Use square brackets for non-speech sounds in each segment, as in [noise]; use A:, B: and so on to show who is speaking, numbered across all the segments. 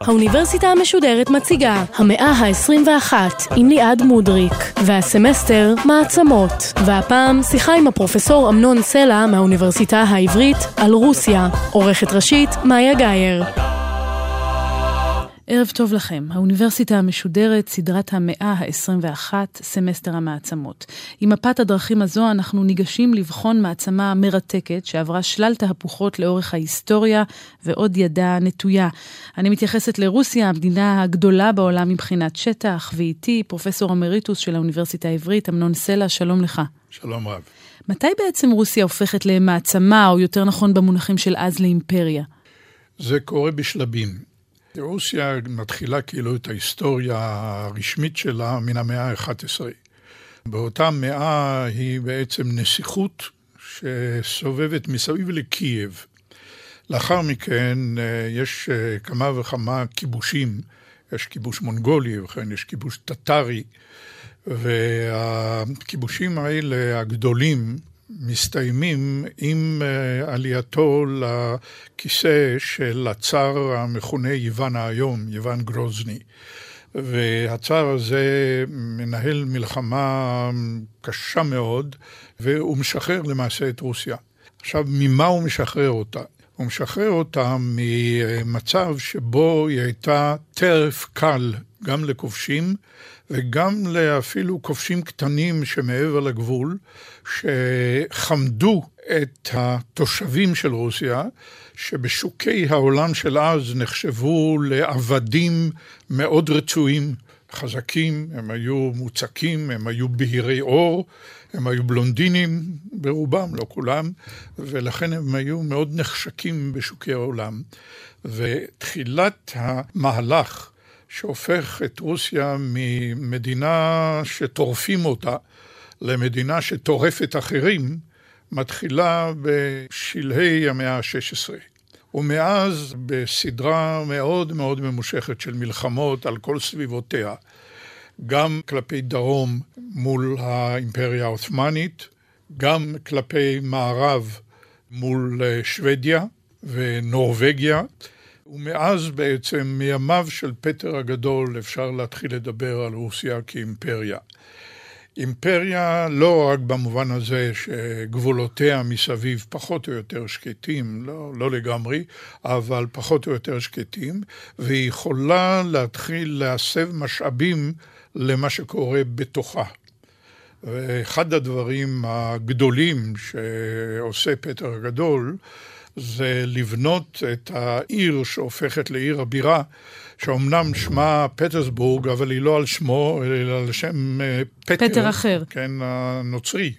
A: האוניברסיטה המשודרת מציגה המאה ה-21 עם ליעד מודריק והסמסטר מעצמות. והפעם שיחה עם הפרופסור אמנון סלע מהאוניברסיטה העברית על רוסיה. עורכת ראשית מאיה גאייר ערב טוב לכם. האוניברסיטה המשודרת, סדרת המאה ה-21, סמסטר המעצמות. עם מפת הדרכים הזו אנחנו ניגשים לבחון מעצמה מרתקת שעברה שלל תהפוכות לאורך ההיסטוריה ועוד ידה נטויה. אני מתייחסת לרוסיה, המדינה הגדולה בעולם מבחינת שטח, ואיתי פרופסור אמריטוס של האוניברסיטה העברית, אמנון סלע, שלום לך.
B: שלום רב.
A: מתי בעצם רוסיה הופכת למעצמה, או יותר נכון במונחים של אז לאימפריה?
B: זה קורה בשלבים. רוסיה מתחילה כאילו את ההיסטוריה הרשמית שלה מן המאה ה-11. באותה מאה היא בעצם נסיכות שסובבת מסביב לקייב. לאחר מכן אה, יש אה, כמה וכמה כיבושים, יש כיבוש מונגולי וכן יש כיבוש טטרי, והכיבושים האלה הגדולים מסתיימים עם אה, עלייתו לכיסא של הצאר המכונה יוון היום, יוון גרוזני. והצאר הזה מנהל מלחמה קשה מאוד, והוא משחרר למעשה את רוסיה. עכשיו, ממה הוא משחרר אותה? הוא משחרר אותה ממצב שבו היא הייתה טרף קל גם לכובשים וגם לאפילו כובשים קטנים שמעבר לגבול, שחמדו את התושבים של רוסיה, שבשוקי העולם של אז נחשבו לעבדים מאוד רצויים, חזקים, הם היו מוצקים, הם היו בהירי עור, הם היו בלונדינים ברובם, לא כולם, ולכן הם היו מאוד נחשקים בשוקי העולם. ותחילת המהלך שהופך את רוסיה ממדינה שטורפים אותה למדינה שטורפת אחרים, מתחילה בשלהי המאה ה-16. ומאז בסדרה מאוד מאוד ממושכת של מלחמות על כל סביבותיה, גם כלפי דרום מול האימפריה העות'מאנית, גם כלפי מערב מול שוודיה ונורבגיה, ומאז בעצם מימיו של פטר הגדול אפשר להתחיל לדבר על רוסיה כאימפריה. אימפריה לא רק במובן הזה שגבולותיה מסביב פחות או יותר שקטים, לא, לא לגמרי, אבל פחות או יותר שקטים, והיא יכולה להתחיל להסב משאבים למה שקורה בתוכה. ואחד הדברים הגדולים שעושה פטר הגדול, זה לבנות את העיר שהופכת לעיר הבירה, שאומנם שמה פטרסבורג, אבל היא לא על שמו, אלא על שם אה, פטר.
A: פטר אחר.
B: כן, הנוצרי.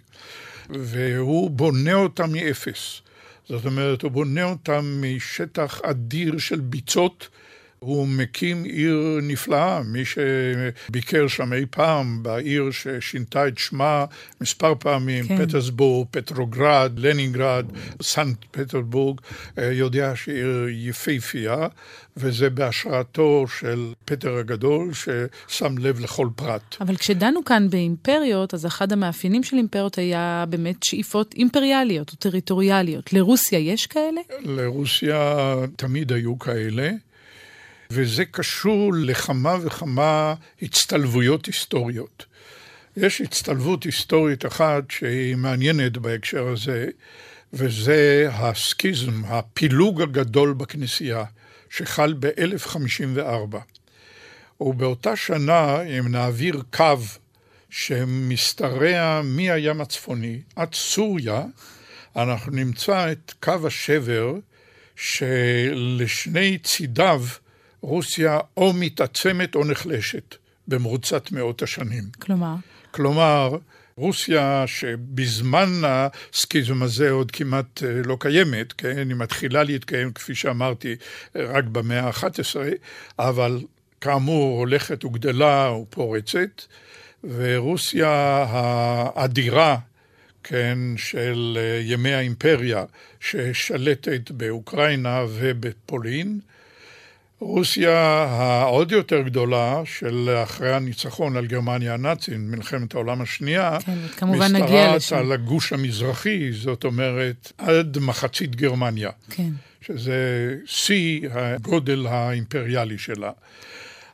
B: והוא בונה אותה מאפס. זאת אומרת, הוא בונה אותה משטח אדיר של ביצות. הוא מקים עיר נפלאה, מי שביקר שם אי פעם, בעיר ששינתה את שמה מספר פעמים, כן. פטרסבורג, פטרוגרד, לנינגרד, סנט פטרבורג, אה, יודע שהיא עיר יפהפייה, וזה בהשראתו של פטר הגדול, ששם לב לכל פרט.
A: אבל כשדנו כאן באימפריות, אז אחד המאפיינים של אימפריות היה באמת שאיפות אימפריאליות או טריטוריאליות. לרוסיה יש כאלה?
B: לרוסיה תמיד היו כאלה. וזה קשור לכמה וכמה הצטלבויות היסטוריות. יש הצטלבות היסטורית אחת שהיא מעניינת בהקשר הזה, וזה הסקיזם, הפילוג הגדול בכנסייה, שחל ב-1054. ובאותה שנה, אם נעביר קו שמשתרע מהים הצפוני עד סוריה, אנחנו נמצא את קו השבר שלשני צידיו רוסיה או מתעצמת או נחלשת במרוצת מאות השנים.
A: כלומר?
B: כלומר, רוסיה שבזמן הסקיזם הזה עוד כמעט אה, לא קיימת, כן, היא מתחילה להתקיים, כפי שאמרתי, רק במאה ה-11, אבל כאמור הולכת וגדלה ופורצת, ורוסיה האדירה, כן, של אה, ימי האימפריה, ששלטת באוקראינה ובפולין, רוסיה העוד יותר גדולה, של אחרי הניצחון על גרמניה הנאצית, מלחמת העולם השנייה,
A: כן.
B: משתרעת על הגוש המזרחי, זאת אומרת, עד מחצית גרמניה.
A: כן.
B: שזה שיא הגודל האימפריאלי שלה.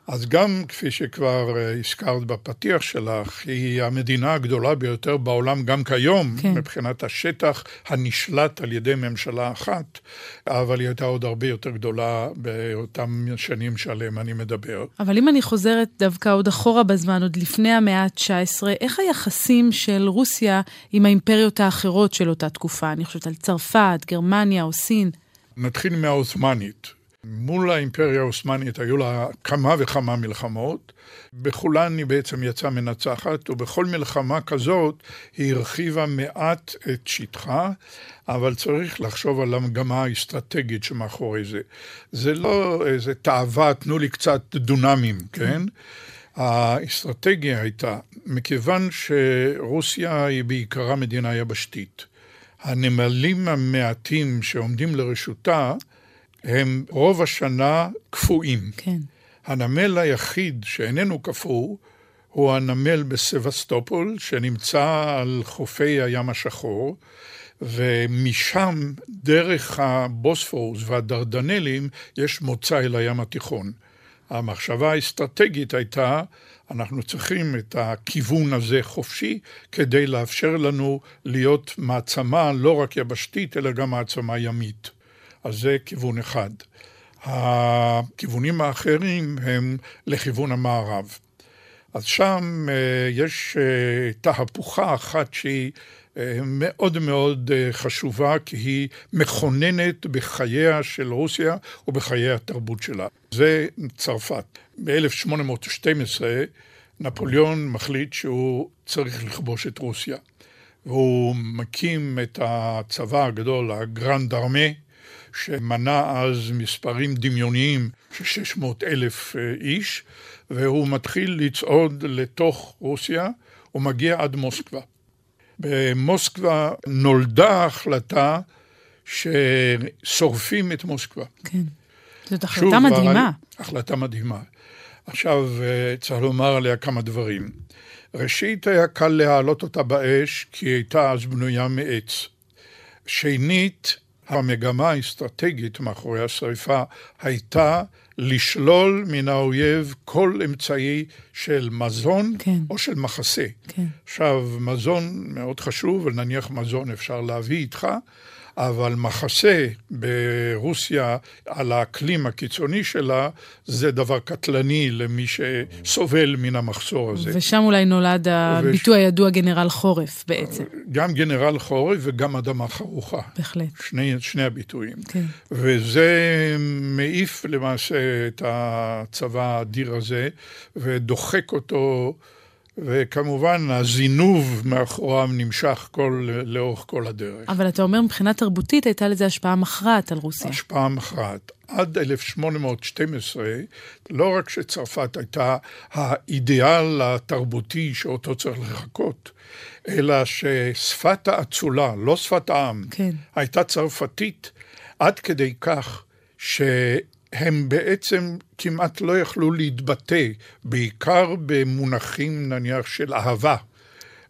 B: אז גם, כפי שכבר אה, הזכרת בפתיח שלך, היא המדינה הגדולה ביותר בעולם גם כיום, כן. מבחינת השטח הנשלט על ידי ממשלה אחת, אבל היא הייתה עוד הרבה יותר גדולה באותם שנים שעליהם אני מדבר.
A: אבל אם אני חוזרת דווקא עוד אחורה בזמן, עוד לפני המאה ה-19, איך היחסים של רוסיה עם האימפריות האחרות של אותה תקופה? אני חושבת על צרפת, גרמניה או סין.
B: נתחיל מהעות'מאנית. מול האימפריה העות'מאנית היו לה כמה וכמה מלחמות, בכולן היא בעצם יצאה מנצחת, ובכל מלחמה כזאת היא הרחיבה מעט את שטחה, אבל צריך לחשוב על המגמה האסטרטגית שמאחורי זה. זה לא איזה תאווה, תנו לי קצת דונמים, כן? האסטרטגיה הייתה, מכיוון שרוסיה היא בעיקרה מדינה יבשתית, הנמלים המעטים שעומדים לרשותה הם רוב השנה קפואים.
A: כן.
B: הנמל היחיד שאיננו קפוא הוא הנמל בסבסטופול, שנמצא על חופי הים השחור, ומשם, דרך הבוספורוס והדרדנלים, יש מוצא אל הים התיכון. המחשבה האסטרטגית הייתה, אנחנו צריכים את הכיוון הזה חופשי כדי לאפשר לנו להיות מעצמה לא רק יבשתית, אלא גם מעצמה ימית. אז זה כיוון אחד. הכיוונים האחרים הם לכיוון המערב. אז שם אה, יש אה, תהפוכה אחת שהיא אה, מאוד מאוד חשובה, כי היא מכוננת בחייה של רוסיה ובחיי התרבות שלה. זה צרפת. ב-1812 נפוליאון מחליט שהוא צריך לכבוש את רוסיה. והוא מקים את הצבא הגדול, הגרנד ארמה, שמנה אז מספרים דמיוניים של 600 אלף אה, איש, והוא מתחיל לצעוד לתוך רוסיה, הוא מגיע עד מוסקבה. במוסקבה נולדה החלטה ששורפים את מוסקבה.
A: כן, זאת החלטה שוב, מדהימה.
B: החלטה מדהימה. עכשיו אה, צריך לומר עליה כמה דברים. ראשית, היה קל להעלות אותה באש, כי היא הייתה אז בנויה מעץ. שנית, המגמה האסטרטגית מאחורי השרפה הייתה לשלול מן האויב כל אמצעי של מזון
A: כן.
B: או של מחסה.
A: כן.
B: עכשיו, מזון מאוד חשוב, ונניח מזון אפשר להביא איתך, אבל מחסה ברוסיה על האקלים הקיצוני שלה, זה דבר קטלני למי שסובל מן המחסור הזה.
A: ושם אולי נולד הביטוי וש... הידוע גנרל חורף בעצם.
B: גם גנרל חורף וגם אדמה חרוכה.
A: בהחלט.
B: שני, שני הביטויים.
A: כן.
B: וזה מעיף למעשה את הצבא האדיר הזה, ודוחק אותו. וכמובן הזינוב מאחוריו נמשך כל, לאורך כל הדרך.
A: אבל אתה אומר מבחינה תרבותית הייתה לזה השפעה מכרעת על רוסיה.
B: השפעה מכרעת. עד 1812, לא רק שצרפת הייתה האידיאל התרבותי שאותו צריך לחכות, אלא ששפת האצולה, לא שפת העם,
A: כן.
B: הייתה צרפתית עד כדי כך ש... הם בעצם כמעט לא יכלו להתבטא, בעיקר במונחים נניח של אהבה.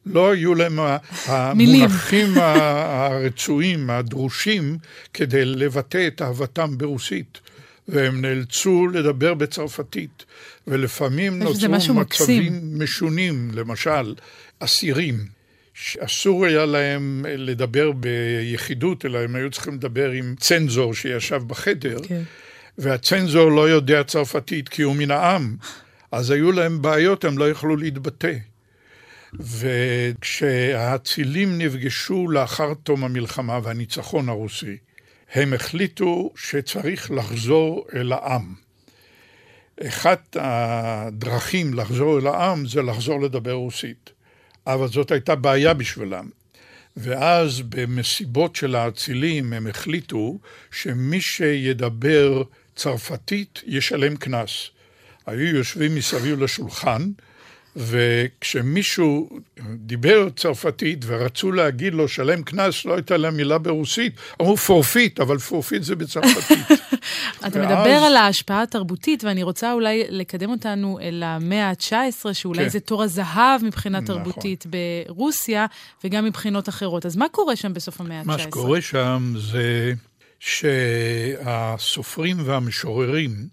B: לא היו להם [laughs] המונחים הרצויים, הדרושים, כדי לבטא את אהבתם ברוסית. והם נאלצו לדבר בצרפתית, ולפעמים נוצרו מצבים מקסים. משונים, למשל, אסירים, שאסור היה להם לדבר ביחידות, אלא הם היו צריכים לדבר עם צנזור שישב בחדר.
A: כן.
B: והצנזור לא יודע צרפתית כי הוא מן העם, אז היו להם בעיות, הם לא יכלו להתבטא. וכשהאצילים נפגשו לאחר תום המלחמה והניצחון הרוסי, הם החליטו שצריך לחזור אל העם. אחת הדרכים לחזור אל העם זה לחזור לדבר רוסית, אבל זאת הייתה בעיה בשבילם. ואז במסיבות של האצילים הם החליטו שמי שידבר צרפתית ישלם קנס. היו יושבים מסביב לשולחן, וכשמישהו דיבר צרפתית ורצו להגיד לו שלם קנס, לא הייתה להם מילה ברוסית, אמרו forfait, אבל forfait זה בצרפתית. [laughs]
A: אתה ואז... מדבר על ההשפעה התרבותית, ואני רוצה אולי לקדם אותנו אל המאה ה-19, שאולי כן. זה תור הזהב מבחינה נכון. תרבותית ברוסיה, וגם מבחינות אחרות. אז מה קורה שם בסוף המאה ה-19?
B: מה שקורה שם זה שהסופרים והמשוררים,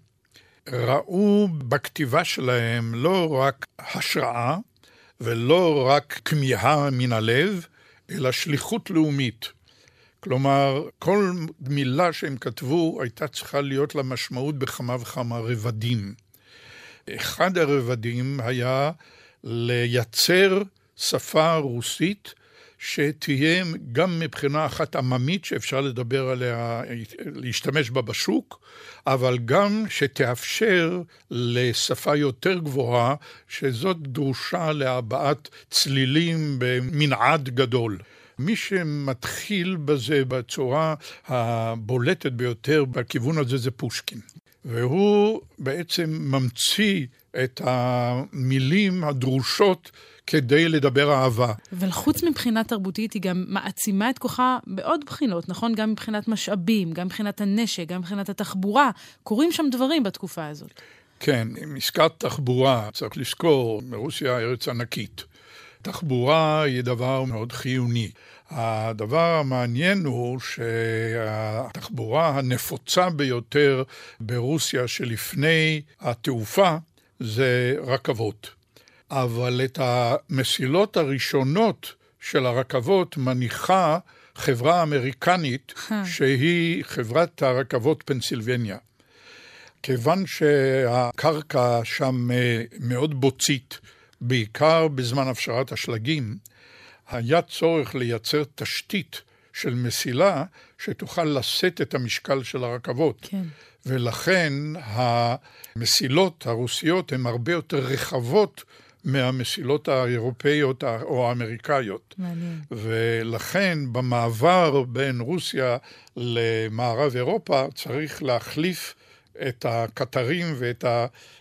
B: ראו בכתיבה שלהם לא רק השראה ולא רק כמיהה מן הלב, אלא שליחות לאומית. כלומר, כל מילה שהם כתבו הייתה צריכה להיות לה משמעות בכמה וכמה רבדים. אחד הרבדים היה לייצר שפה רוסית שתהיה גם מבחינה אחת עממית שאפשר לדבר עליה, להשתמש בה בשוק, אבל גם שתאפשר לשפה יותר גבוהה, שזאת דרושה להבעת צלילים במנעד גדול. מי שמתחיל בזה בצורה הבולטת ביותר בכיוון הזה זה פושקין. והוא בעצם ממציא את המילים הדרושות כדי לדבר אהבה.
A: אבל חוץ מבחינה תרבותית, היא גם מעצימה את כוחה בעוד בחינות, נכון? גם מבחינת משאבים, גם מבחינת הנשק, גם מבחינת התחבורה. קורים שם דברים בתקופה הזאת.
B: כן, עם עסקת תחבורה, צריך לזכור, מרוסיה ארץ ענקית. תחבורה היא דבר מאוד חיוני. הדבר המעניין הוא שהתחבורה הנפוצה ביותר ברוסיה שלפני התעופה זה רכבות. אבל את המסילות הראשונות של הרכבות מניחה חברה אמריקנית שהיא חברת הרכבות פנסילבניה. כיוון שהקרקע שם אה, מאוד בוצית, בעיקר בזמן הפשרת השלגים, היה צורך לייצר תשתית של מסילה שתוכל לשאת את המשקל של הרכבות. כן. ולכן המסילות הרוסיות הן הרבה יותר רחבות מהמסילות האירופאיות או האמריקאיות. מעניין. ולכן במעבר בין רוסיה למערב אירופה צריך להחליף את הקטרים ואת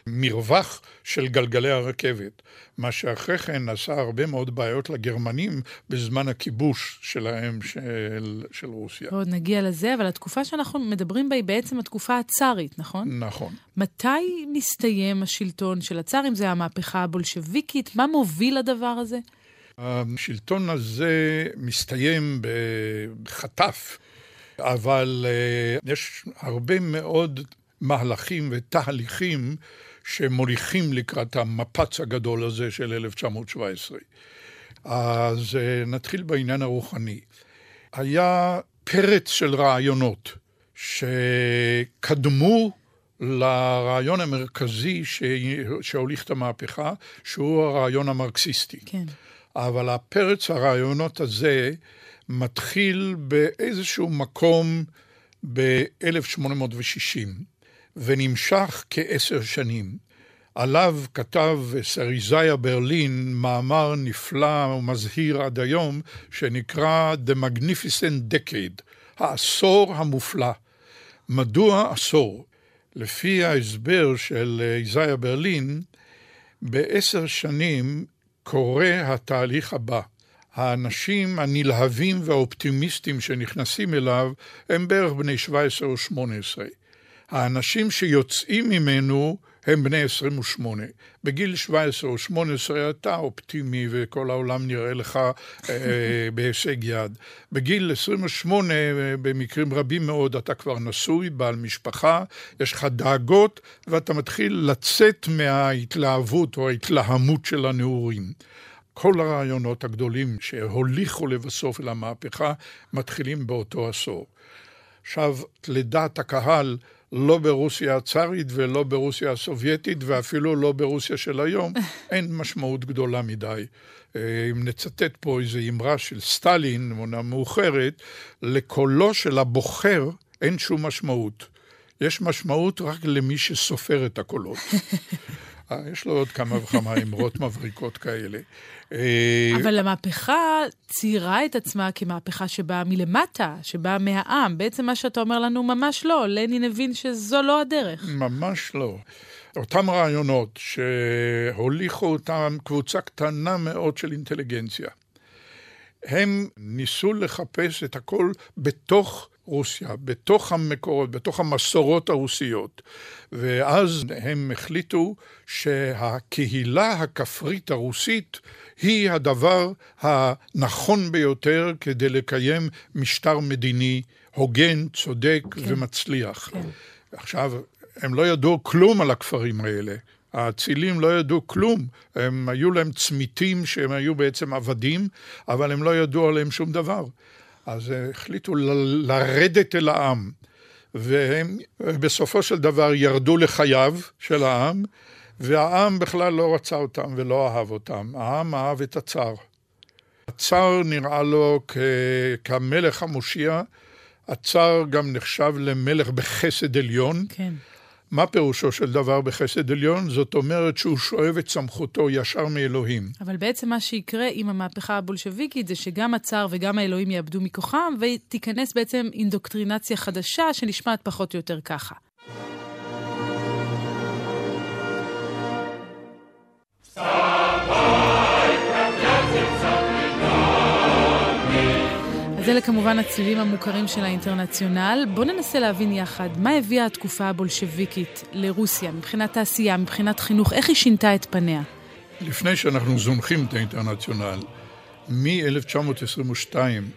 B: המרווח של גלגלי הרכבת, מה שאחרי כן עשה הרבה מאוד בעיות לגרמנים בזמן הכיבוש שלהם של, של רוסיה.
A: עוד נגיע לזה, אבל התקופה שאנחנו מדברים בה היא בעצם התקופה הצארית, נכון?
B: נכון.
A: מתי מסתיים השלטון של הצארים? זה המהפכה הבולשביקית? מה מוביל לדבר הזה?
B: השלטון הזה מסתיים בחטף, אבל uh, יש הרבה מאוד מהלכים ותהליכים שמוליכים לקראת המפץ הגדול הזה של 1917. אז אה, נתחיל בעניין הרוחני. היה פרץ של רעיונות שקדמו לרעיון המרכזי שהוליך את המהפכה, שהוא הרעיון המרקסיסטי. כן. אבל הפרץ הרעיונות הזה מתחיל באיזשהו מקום ב-1860. ונמשך כעשר שנים. עליו כתב סריזאיה ברלין מאמר נפלא ומזהיר עד היום, שנקרא The Magnificent Decade, העשור המופלא. מדוע עשור? לפי ההסבר של איזאיה ברלין, בעשר שנים קורה התהליך הבא. האנשים הנלהבים והאופטימיסטים שנכנסים אליו הם בערך בני 17 או 18. האנשים שיוצאים ממנו הם בני 28. בגיל 17 או 18 אתה אופטימי וכל העולם נראה לך אה, בהישג יד. בגיל 28, במקרים רבים מאוד, אתה כבר נשוי, בעל משפחה, יש לך דאגות, ואתה מתחיל לצאת מההתלהבות או ההתלהמות של הנעורים. כל הרעיונות הגדולים שהוליכו לבסוף אל המהפכה מתחילים באותו עשור. עכשיו, לדעת הקהל, לא ברוסיה הצארית ולא ברוסיה הסובייטית ואפילו לא ברוסיה של היום, [laughs] אין משמעות גדולה מדי. אה, אם נצטט פה איזו אמרה של סטלין, מונה מאוחרת, לקולו של הבוחר אין שום משמעות. יש משמעות רק למי שסופר את הקולות. [laughs] יש לו עוד כמה וכמה אמרות מבריקות כאלה.
A: אבל המהפכה ציירה את עצמה כמהפכה שבאה מלמטה, שבאה מהעם. בעצם מה שאתה אומר לנו, ממש לא. לנין הבין שזו לא הדרך.
B: ממש לא. אותם רעיונות שהוליכו אותם קבוצה קטנה מאוד של אינטליגנציה. הם ניסו לחפש את הכל בתוך רוסיה, בתוך המקורות, בתוך המסורות הרוסיות. ואז הם החליטו שהקהילה הכפרית הרוסית היא הדבר הנכון ביותר כדי לקיים משטר מדיני הוגן, צודק כן. ומצליח. כן. עכשיו, הם לא ידעו כלום על הכפרים האלה. האצילים לא ידעו כלום, הם היו להם צמיתים שהם היו בעצם עבדים, אבל הם לא ידעו עליהם שום דבר. אז החליטו ל- לרדת אל העם, והם בסופו של דבר ירדו לחייו של העם, והעם בכלל לא רצה אותם ולא אהב אותם, העם אהב את הצאר. הצאר נראה לו כ- כמלך המושיע, הצאר גם נחשב למלך בחסד עליון.
A: כן.
B: מה פירושו של דבר בחסד עליון? זאת אומרת שהוא שואב את סמכותו ישר מאלוהים.
A: אבל בעצם מה שיקרה עם המהפכה הבולשביקית זה שגם הצאר וגם האלוהים יאבדו מכוחם, ותיכנס בעצם אינדוקטרינציה חדשה שנשמעת פחות או יותר ככה. אז אלה כמובן הצלילים המוכרים של האינטרנציונל. בואו ננסה להבין יחד מה הביאה התקופה הבולשביקית לרוסיה מבחינת תעשייה, מבחינת חינוך, איך היא שינתה את פניה?
B: לפני שאנחנו זונחים את האינטרנציונל, מ-1922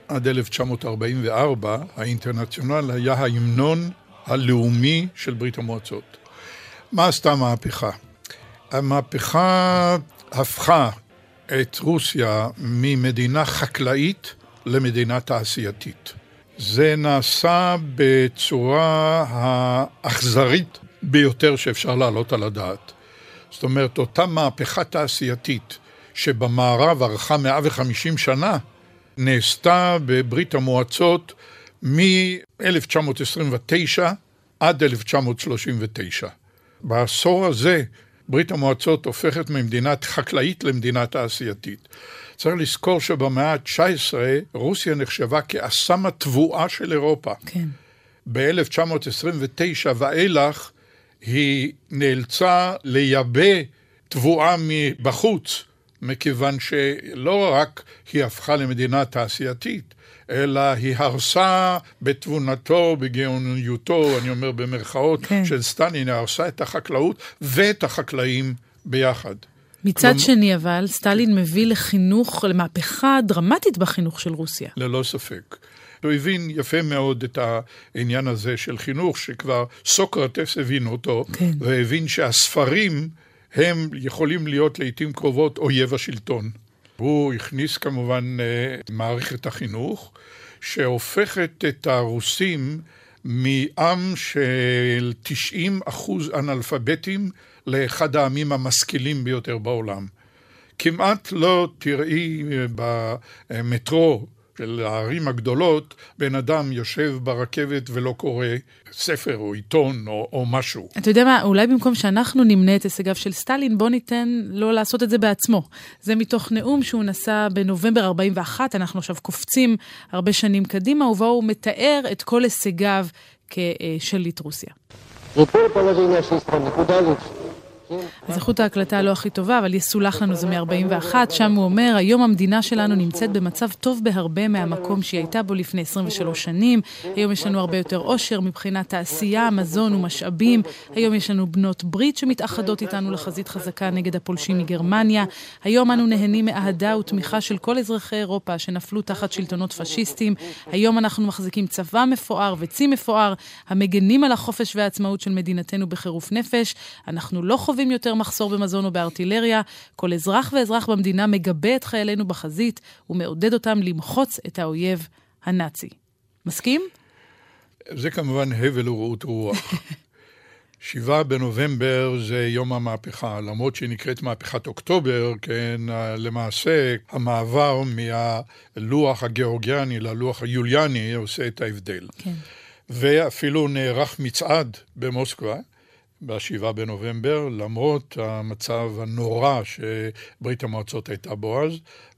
B: עד 1944, האינטרנציונל היה ההמנון הלאומי של ברית המועצות. מה עשתה המהפכה? המהפכה הפכה את רוסיה ממדינה חקלאית למדינה תעשייתית. זה נעשה בצורה האכזרית ביותר שאפשר להעלות על הדעת. זאת אומרת, אותה מהפכה תעשייתית שבמערב ארכה 150 שנה, נעשתה בברית המועצות מ-1929 עד 1939. בעשור הזה ברית המועצות הופכת ממדינת חקלאית למדינה תעשייתית. צריך לזכור שבמאה ה-19 רוסיה נחשבה כאסם התבואה של אירופה.
A: כן.
B: ב-1929 ואילך היא נאלצה לייבא תבואה מבחוץ, מכיוון שלא רק היא הפכה למדינה תעשייתית, אלא היא הרסה בתבונתו, בגאוניותו, אני אומר במרכאות, כן. של סטלין, היא הרסה את החקלאות ואת החקלאים ביחד.
A: מצד כלומר... שני, אבל, סטלין מביא לחינוך, למהפכה דרמטית בחינוך של רוסיה.
B: ללא ספק. הוא הבין יפה מאוד את העניין הזה של חינוך, שכבר סוקרטס הבין אותו, כן. והבין שהספרים הם יכולים להיות לעיתים קרובות אויב השלטון. הוא הכניס כמובן אה, מערכת החינוך, שהופכת את הרוסים מעם של 90 אחוז אנאלפביתים לאחד העמים המשכילים ביותר בעולם. כמעט לא תראי במטרו של הערים הגדולות, בן אדם יושב ברכבת ולא קורא ספר או עיתון או, או משהו.
A: אתה יודע מה, אולי במקום שאנחנו נמנה את הישגיו של סטלין, בוא ניתן לו לעשות את זה בעצמו. זה מתוך נאום שהוא נשא בנובמבר 41, אנחנו עכשיו קופצים הרבה שנים קדימה, ובו הוא מתאר את כל הישגיו כשליט רוסיה. אז איכות ההקלטה לא הכי טובה, אבל יסולח לנו זה מ-41, שם הוא אומר, היום המדינה שלנו נמצאת במצב טוב בהרבה מהמקום שהיא הייתה בו לפני 23 שנים. היום יש לנו הרבה יותר עושר מבחינת תעשייה, מזון ומשאבים. היום יש לנו בנות ברית שמתאחדות איתנו לחזית חזקה נגד הפולשים מגרמניה. היום אנו נהנים מאהדה ותמיכה של כל אזרחי אירופה שנפלו תחת שלטונות פשיסטיים. היום אנחנו מחזיקים צבא מפואר וצי מפואר, המגנים על החופש והעצמאות של מדינתנו בחירוף נפש. אנחנו לא חווים חווים יותר מחסור במזון או בארטילריה. כל אזרח ואזרח במדינה מגבה את חיילינו בחזית ומעודד אותם למחוץ את האויב הנאצי. מסכים?
B: זה כמובן הבל ורעות רוח. [laughs] שבעה בנובמבר זה יום המהפכה, למרות שהיא נקראת מהפכת אוקטובר, כן, למעשה המעבר מהלוח הגיאורגיאני ללוח היוליאני עושה את ההבדל.
A: כן.
B: ואפילו נערך מצעד במוסקבה, ב-7 בנובמבר, למרות המצב הנורא שברית המועצות הייתה בו אז,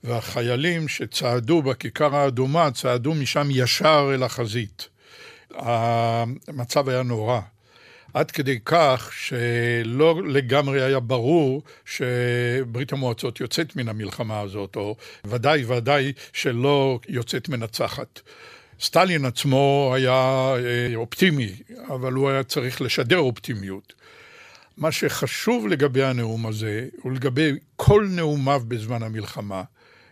B: והחיילים שצעדו בכיכר האדומה, צעדו משם ישר אל החזית. המצב היה נורא. עד כדי כך שלא לגמרי היה ברור שברית המועצות יוצאת מן המלחמה הזאת, או ודאי ודאי שלא יוצאת מנצחת. סטלין עצמו היה אה, אופטימי, אבל הוא היה צריך לשדר אופטימיות. מה שחשוב לגבי הנאום הזה, ולגבי כל נאומיו בזמן המלחמה,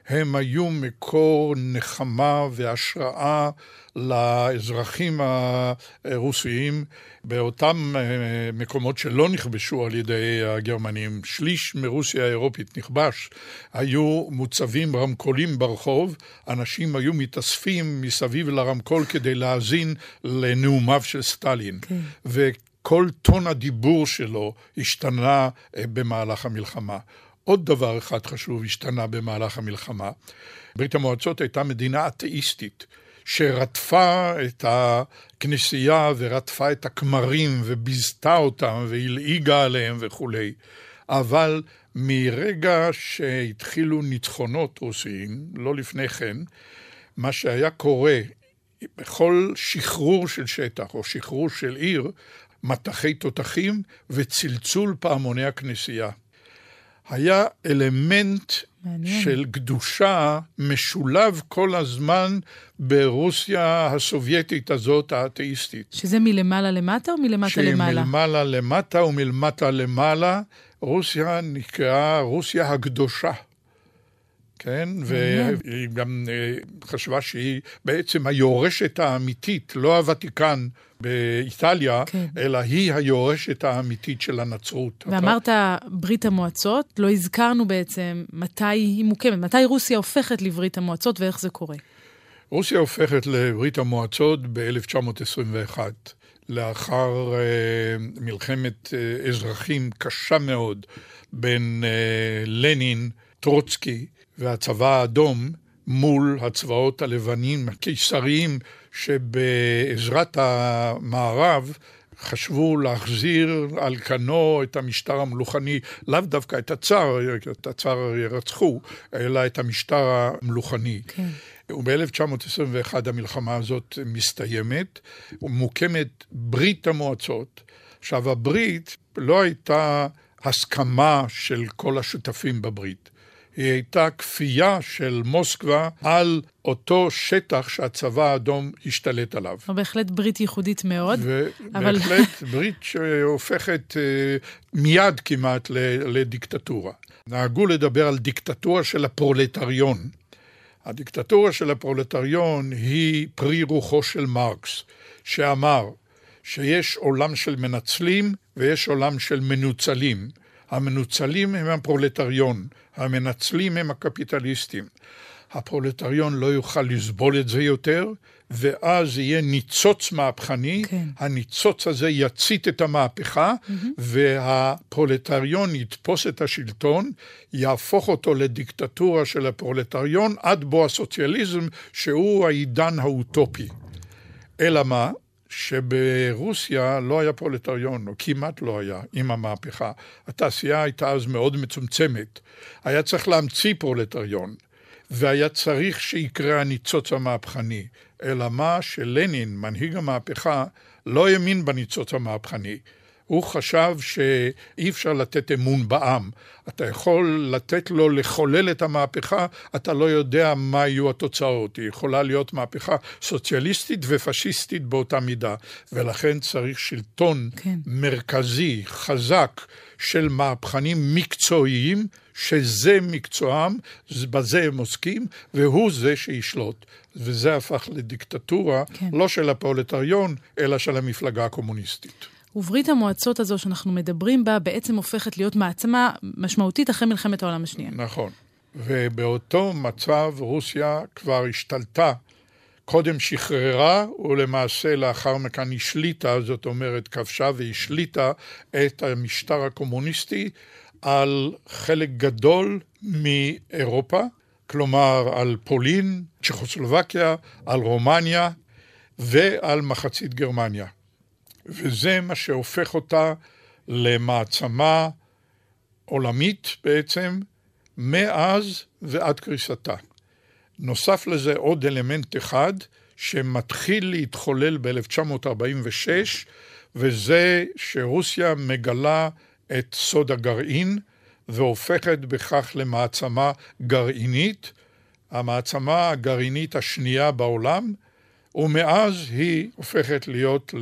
B: הם היו מקור נחמה והשראה לאזרחים הרוסיים באותם אה, מקומות שלא נכבשו על ידי הגרמנים. שליש מרוסיה האירופית נכבש, היו מוצבים רמקולים ברחוב, אנשים היו מתאספים מסביב לרמקול כדי להאזין לנאומיו של סטלין. כן. וכל טון הדיבור שלו השתנה אה, במהלך המלחמה. עוד דבר אחד חשוב השתנה במהלך המלחמה. ברית המועצות הייתה מדינה אתאיסטית. שרדפה את הכנסייה ורדפה את הכמרים וביזתה אותם והלעיגה עליהם וכולי. אבל מרגע שהתחילו ניצחונות רוסיים, לא לפני כן, מה שהיה קורה בכל שחרור של שטח או שחרור של עיר, מטחי תותחים וצלצול פעמוני הכנסייה. היה אלמנט מעניין. של קדושה משולב כל הזמן ברוסיה הסובייטית הזאת, האתאיסטית.
A: שזה מלמעלה למטה או מלמטה למעלה?
B: שמלמעלה למטה ומלמטה למעלה. רוסיה נקראה רוסיה הקדושה. כן, והיא גם אה, חשבה שהיא בעצם היורשת האמיתית, לא הוותיקן באיטליה, כן. אלא היא היורשת האמיתית של הנצרות.
A: ואמרת. ברית המועצות, לא הזכרנו בעצם מתי היא מוקמת, מתי רוסיה הופכת לברית המועצות ואיך זה קורה.
B: רוסיה הופכת לברית המועצות ב-1921. לאחר uh, מלחמת uh, אזרחים קשה מאוד בין uh, לנין, טרוצקי והצבא האדום מול הצבאות הלבנים הקיסריים שבעזרת המערב חשבו להחזיר על כנו את המשטר המלוכני, לאו דווקא את הצאר, את הצאר רצחו, אלא את המשטר המלוכני. כן. וב-1921 המלחמה הזאת מסתיימת, ומוקמת ברית המועצות. עכשיו, הברית לא הייתה הסכמה של כל השותפים בברית. היא הייתה כפייה של מוסקבה על אותו שטח שהצבא האדום השתלט עליו.
A: בהחלט ברית ייחודית מאוד.
B: ובהחלט אבל... ברית שהופכת אה, מיד כמעט לדיקטטורה. נהגו לדבר על דיקטטורה של הפרולטריון. הדיקטטורה של הפרולטריון היא פרי רוחו של מרקס, שאמר שיש עולם של מנצלים ויש עולם של מנוצלים. המנוצלים הם הפרולטריון, המנצלים הם הקפיטליסטים. הפרולטריון לא יוכל לסבול את זה יותר, ואז יהיה ניצוץ מהפכני, כן. הניצוץ הזה יצית את המהפכה, mm-hmm. והפרולטריון יתפוס את השלטון, יהפוך אותו לדיקטטורה של הפרולטריון, עד בוא הסוציאליזם, שהוא העידן האוטופי. אלא מה? שברוסיה לא היה פרולטריון, או כמעט לא היה, עם המהפכה. התעשייה הייתה אז מאוד מצומצמת. היה צריך להמציא פרולטריון, והיה צריך שיקרה הניצוץ המהפכני. אלא מה שלנין, מנהיג המהפכה, לא האמין בניצוץ המהפכני. הוא חשב שאי אפשר לתת אמון בעם. אתה יכול לתת לו לחולל את המהפכה, אתה לא יודע מה יהיו התוצאות. היא יכולה להיות מהפכה סוציאליסטית ופשיסטית באותה מידה, ולכן צריך שלטון כן. מרכזי, חזק, של מהפכנים מקצועיים, שזה מקצועם, בזה הם עוסקים, והוא זה שישלוט. וזה הפך לדיקטטורה, כן. לא של הפרולטריון, אלא של המפלגה הקומוניסטית.
A: וברית המועצות הזו שאנחנו מדברים בה בעצם הופכת להיות מעצמה משמעותית אחרי מלחמת העולם השנייה.
B: נכון. ובאותו מצב רוסיה כבר השתלטה, קודם שחררה ולמעשה לאחר מכן השליטה, זאת אומרת כבשה והשליטה את המשטר הקומוניסטי על חלק גדול מאירופה, כלומר על פולין, צ'כוסלובקיה, על רומניה ועל מחצית גרמניה. וזה מה שהופך אותה למעצמה עולמית בעצם, מאז ועד קריסתה. נוסף לזה עוד אלמנט אחד שמתחיל להתחולל ב-1946, וזה שרוסיה מגלה את סוד הגרעין והופכת בכך למעצמה גרעינית, המעצמה הגרעינית השנייה בעולם, ומאז היא הופכת להיות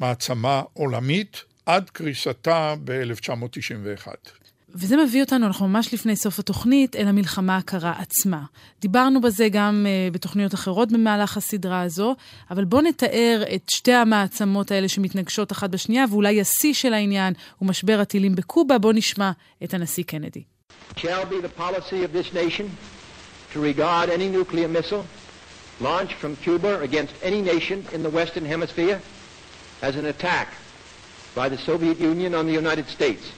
B: למעצמה עולמית עד קריסתה ב-1991.
A: וזה מביא אותנו, אנחנו ממש לפני סוף התוכנית, אל המלחמה הקרה עצמה. דיברנו בזה גם uh, בתוכניות אחרות במהלך הסדרה הזו, אבל בואו נתאר את שתי המעצמות האלה שמתנגשות אחת בשנייה, ואולי השיא של העניין הוא משבר הטילים בקובה. בואו נשמע את הנשיא קנדי. to regard any nuclear missile launched from Cuba against any nation in the Western Hemisphere as an attack by the Soviet Union on the United States.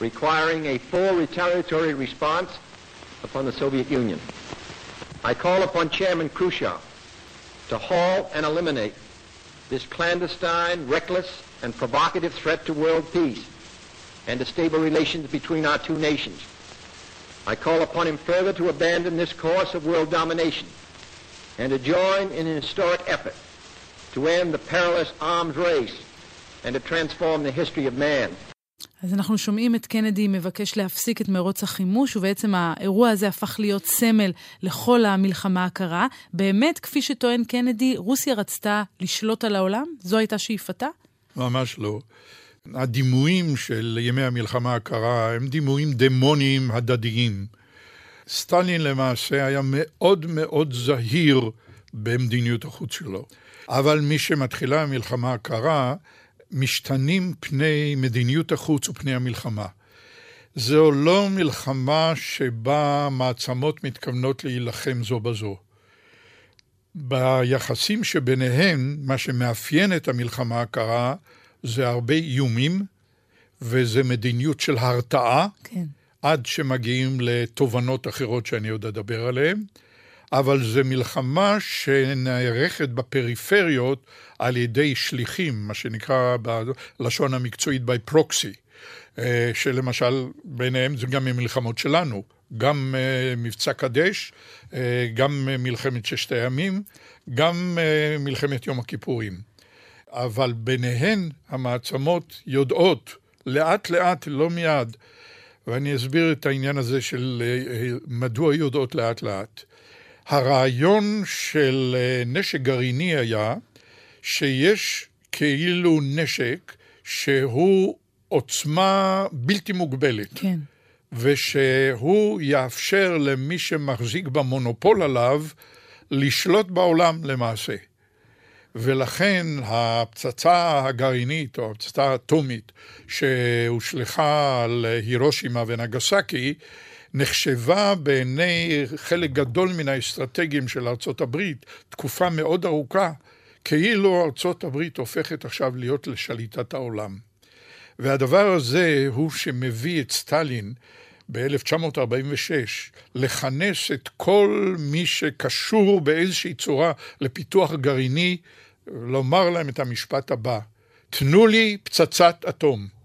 A: requiring a full retaliatory response upon the Soviet Union. I call upon Chairman Khrushchev to halt and eliminate this clandestine, reckless, and provocative threat to world peace and to stable relations between our two nations. I call upon him further to abandon this course of world domination and to join in an historic effort to end the perilous arms race and to transform the history of man. אז אנחנו שומעים את קנדי מבקש להפסיק את מרוץ החימוש, ובעצם האירוע הזה הפך להיות סמל לכל המלחמה הקרה. באמת, כפי שטוען קנדי, רוסיה רצתה לשלוט על העולם? זו הייתה שאיפתה?
B: ממש לא. הדימויים של ימי המלחמה הקרה הם דימויים דמוניים הדדיים. סטלין למעשה היה מאוד מאוד זהיר במדיניות החוץ שלו. אבל מי שמתחילה המלחמה הקרה, משתנים פני מדיניות החוץ ופני המלחמה. זו לא מלחמה שבה מעצמות מתכוונות להילחם זו בזו. ביחסים שביניהם, מה שמאפיין את המלחמה הקרה, זה הרבה איומים, וזה מדיניות של הרתעה, כן. עד שמגיעים לתובנות אחרות שאני עוד אדבר עליהן. אבל זו מלחמה שנערכת בפריפריות על ידי שליחים, מה שנקרא בלשון המקצועית by proxy, אה, שלמשל ביניהם זה גם ממלחמות שלנו, גם אה, מבצע קדש, אה, גם מלחמת ששת הימים, גם מלחמת יום הכיפורים. אבל ביניהן המעצמות יודעות לאט לאט, לא מיד, ואני אסביר את העניין הזה של מדוע יודעות לאט לאט. הרעיון של אה, נשק גרעיני היה שיש כאילו נשק שהוא עוצמה בלתי מוגבלת. כן. ושהוא יאפשר למי שמחזיק במונופול עליו לשלוט בעולם למעשה. ולכן הפצצה הגרעינית או הפצצה האטומית שהושלכה על הירושימה ונגסקי נחשבה בעיני חלק גדול מן האסטרטגים של ארצות הברית תקופה מאוד ארוכה, כאילו ארצות הברית הופכת עכשיו להיות לשליטת העולם. והדבר הזה הוא שמביא את סטלין ב-1946 לכנס את כל מי שקשור באיזושהי צורה לפיתוח גרעיני, לומר להם את המשפט הבא: תנו לי פצצת אטום.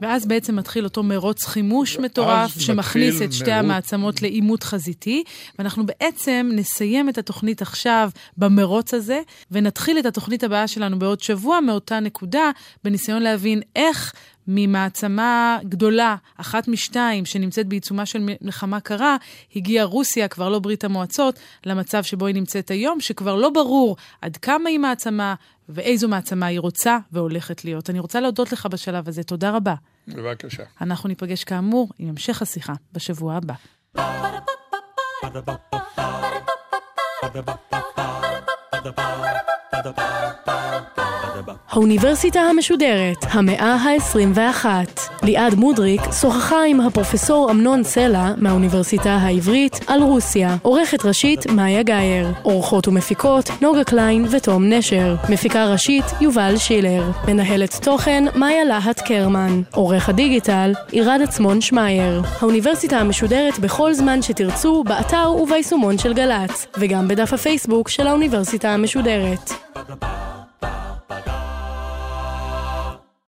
A: ואז בעצם מתחיל אותו מרוץ חימוש מטורף, שמכניס את שתי מרוץ... המעצמות לעימות חזיתי, ואנחנו בעצם נסיים את התוכנית עכשיו במרוץ הזה, ונתחיל את התוכנית הבאה שלנו בעוד שבוע מאותה נקודה, בניסיון להבין איך ממעצמה גדולה, אחת משתיים, שנמצאת בעיצומה של מלחמה קרה, הגיעה רוסיה, כבר לא ברית המועצות, למצב שבו היא נמצאת היום, שכבר לא ברור עד כמה היא מעצמה ואיזו מעצמה היא רוצה והולכת להיות. אני רוצה להודות לך בשלב הזה, תודה רבה.
B: בבקשה.
A: אנחנו ניפגש כאמור עם המשך השיחה בשבוע הבא. Ba-da-ba-ba-ba האוניברסיטה המשודרת, המאה ה-21. ליעד מודריק שוחחה עם הפרופסור אמנון סלע מהאוניברסיטה העברית על רוסיה. עורכת ראשית מאיה גאייר. עורכות ומפיקות נוגה קליין ותום נשר. מפיקה ראשית יובל שילר. מנהלת תוכן מאיה להט קרמן. עורך הדיגיטל עירד עצמון שמייר. האוניברסיטה המשודרת בכל זמן שתרצו, באתר וביישומון של גל"צ, וגם בדף הפייסבוק של האוניברסיטה המשודרת. ba ba ba ba ba.